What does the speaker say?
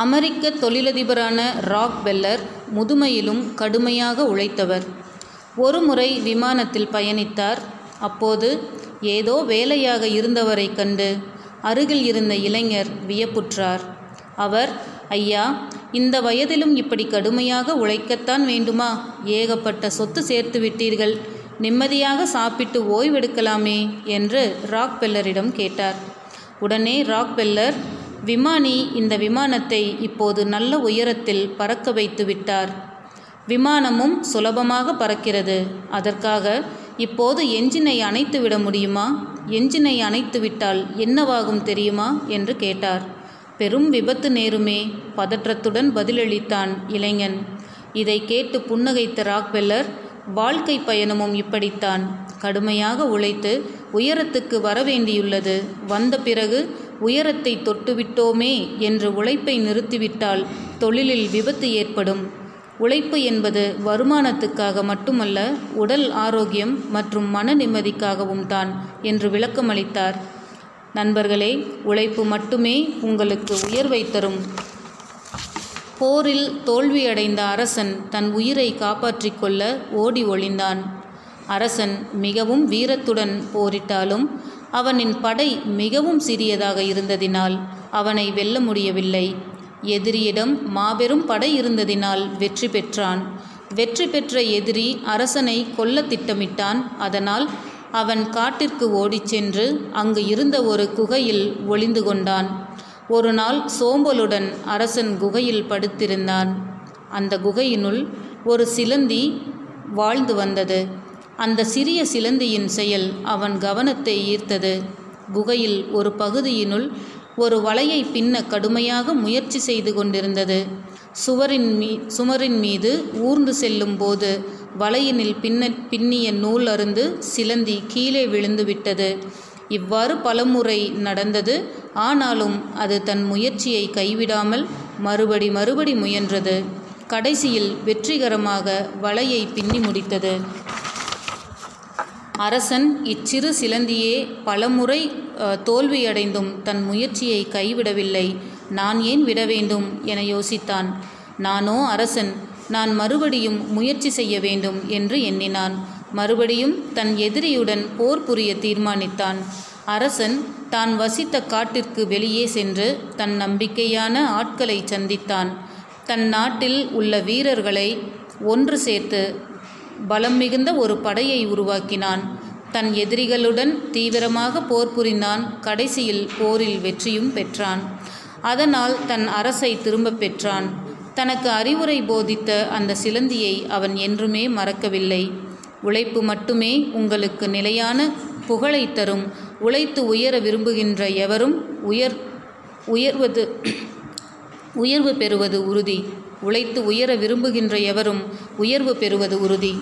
அமெரிக்க தொழிலதிபரான rock பெல்லர் முதுமையிலும் கடுமையாக உழைத்தவர். ஒருமுறை விமானத்தில் பயணித்தார். அப்போது ஏதோ வேலையாக இருந்தவரைக் கண்டு அருகில் இருந்த இளைஞர் வியப்புற்றார். அவர் ஐயா இந்த வயதிலும் இப்படி கடுமையாக உழைக்கத்தான் வேண்டுமா? ஏகப்பட்ட சொத்து சேர்த்து விட்டீர்கள். நிம்மதியாக சாப்பிட்டு ஓய்வெடுக்கலாமே என்று ராக் பெல்லரிடம் கேட்டார். உடனே ராக் பெல்லர் விமானி இந்த விமானத்தை இப்போது நல்ல உயரத்தில் பறக்க வைத்து விட்டார். விமானமும் சுலபமாக பறக்கிறது. அதற்காக இப்போது எஞ்சினை அணைத்து விட முடியுமா? எஞ்சினை அணைத்து விட்டால் என்னவாகும் தெரியுமா? என்று கேட்டார். பெரும் விபத்து நேருமே பதற்றத்துடன் பதிலளித்தான் இளைஞன். இதை கேட்டு புன்னகைத்த ராக்வெல்லர் வாழ்க்கை பயணமும் இப்படித்தான். கடுமையாக உழைத்து உயரத்துக்கு வரவேண்டியுள்ளது. வந்த பிறகு உயரத்தை தொட்டுவிட்டோமே என்று உழைப்பை நிறுத்திவிட்டால் தொழிலில் விபத்து ஏற்படும். உழைப்பு என்பது வருமானத்துக்காக மட்டுமல்ல உடல் ஆரோக்கியம் மற்றும் மன நிம்மதிக்காகவும் தான் என்று விளக்கமளித்தார். நண்பர்களே உழைப்பு மட்டுமே உங்களுக்கு உயர்வை தரும். போரில் தோல்வியடைந்த அரசன் தன் உயிரை காப்பாற்றிக் கொள்ள ஓடி ஒளிந்தான். அரசன் மிகவும் வீரத்துடன் போரிட்டாலும் அவனின் படை மிகவும் சிறியதாக இருந்ததினால் அவனை வெல்ல முடியவில்லை. எதிரியிடம் மாபெரும் படை இருந்ததினால் வெற்றி பெற்றான். வெற்றி பெற்ற எதிரி அரசனை கொல்ல திட்டமிட்டான். அதனால் அவன் காட்டிற்கு ஓடிச் சென்று அங்கு இருந்த ஒரு குகையில் ஒளிந்து கொண்டான். ஒரு நாள் சோம்பலுடன் அரசன் குகையில் படுத்திருந்தான். அந்த குகையினுள் ஒரு சிலந்தி வாழ்ந்து வந்தது. அந்த சிறிய சிலந்தியின் செயல் அவன் கவனத்தை ஈர்த்தது. குகையில் ஒரு பகுதியினுள் ஒரு வலையை பின்ன கடுமையாக முயற்சி செய்து கொண்டிருந்தது. சுவரின் மீ சுமரின் மீது ஊர்ந்து செல்லும் போது வலையினில் பின்ன பின்னிய நூல் அருந்து சிலந்தி கீழே விழுந்து விட்டது. இவ்வாறு பலமுறை நடந்தது. ஆனாலும் அது தன் முயற்சியை கைவிடாமல் மறுபடி மறுபடி முயன்றது. கடைசியில் வெற்றிகரமாக வலையை பின்னி முடித்தது. அரசன் இச்சிறு சிலந்தியே பலமுறை தோல்வியடைந்தும் தன் முயற்சியை கைவிடவில்லை. நான் ஏன் விட வேண்டும்? என யோசித்தான். நானோ அரசன் நான் மறுபடியும் முயற்சி செய்ய வேண்டும் என்று எண்ணினான். மறுபடியும் தன் எதிரியுடன் போர் புரிய தீர்மானித்தான். அரசன் தான் வசித்த காட்டிற்கு வெளியே சென்று தன் நம்பிக்கையான ஆட்களை சந்தித்தான். தன் நாட்டில் உள்ள வீரர்களை ஒன்று சேர்த்து பலம் மிகுந்த ஒரு படையை உருவாக்கினான். தன் எதிரிகளுடன் தீவிரமாக போர் புரிந்தான். கடைசியில் போரில் வெற்றியும் பெற்றான். அதனால் தன் அரசை திரும்பப் பெற்றான். தனக்கு அறிவுரை போதித்த அந்த சிலந்தியை அவன் என்றுமே மறக்கவில்லை. உழைப்பு மட்டுமே உங்களுக்கு நிலையான புகழை தரும். உழைத்து உயர விரும்புகின்ற எவரும் உயர் உயர்வது உயர்வு பெறுவது உறுதி. உழைத்து உயர விரும்புகின்ற எவரும் உயர்வு பெறுவது உறுதி.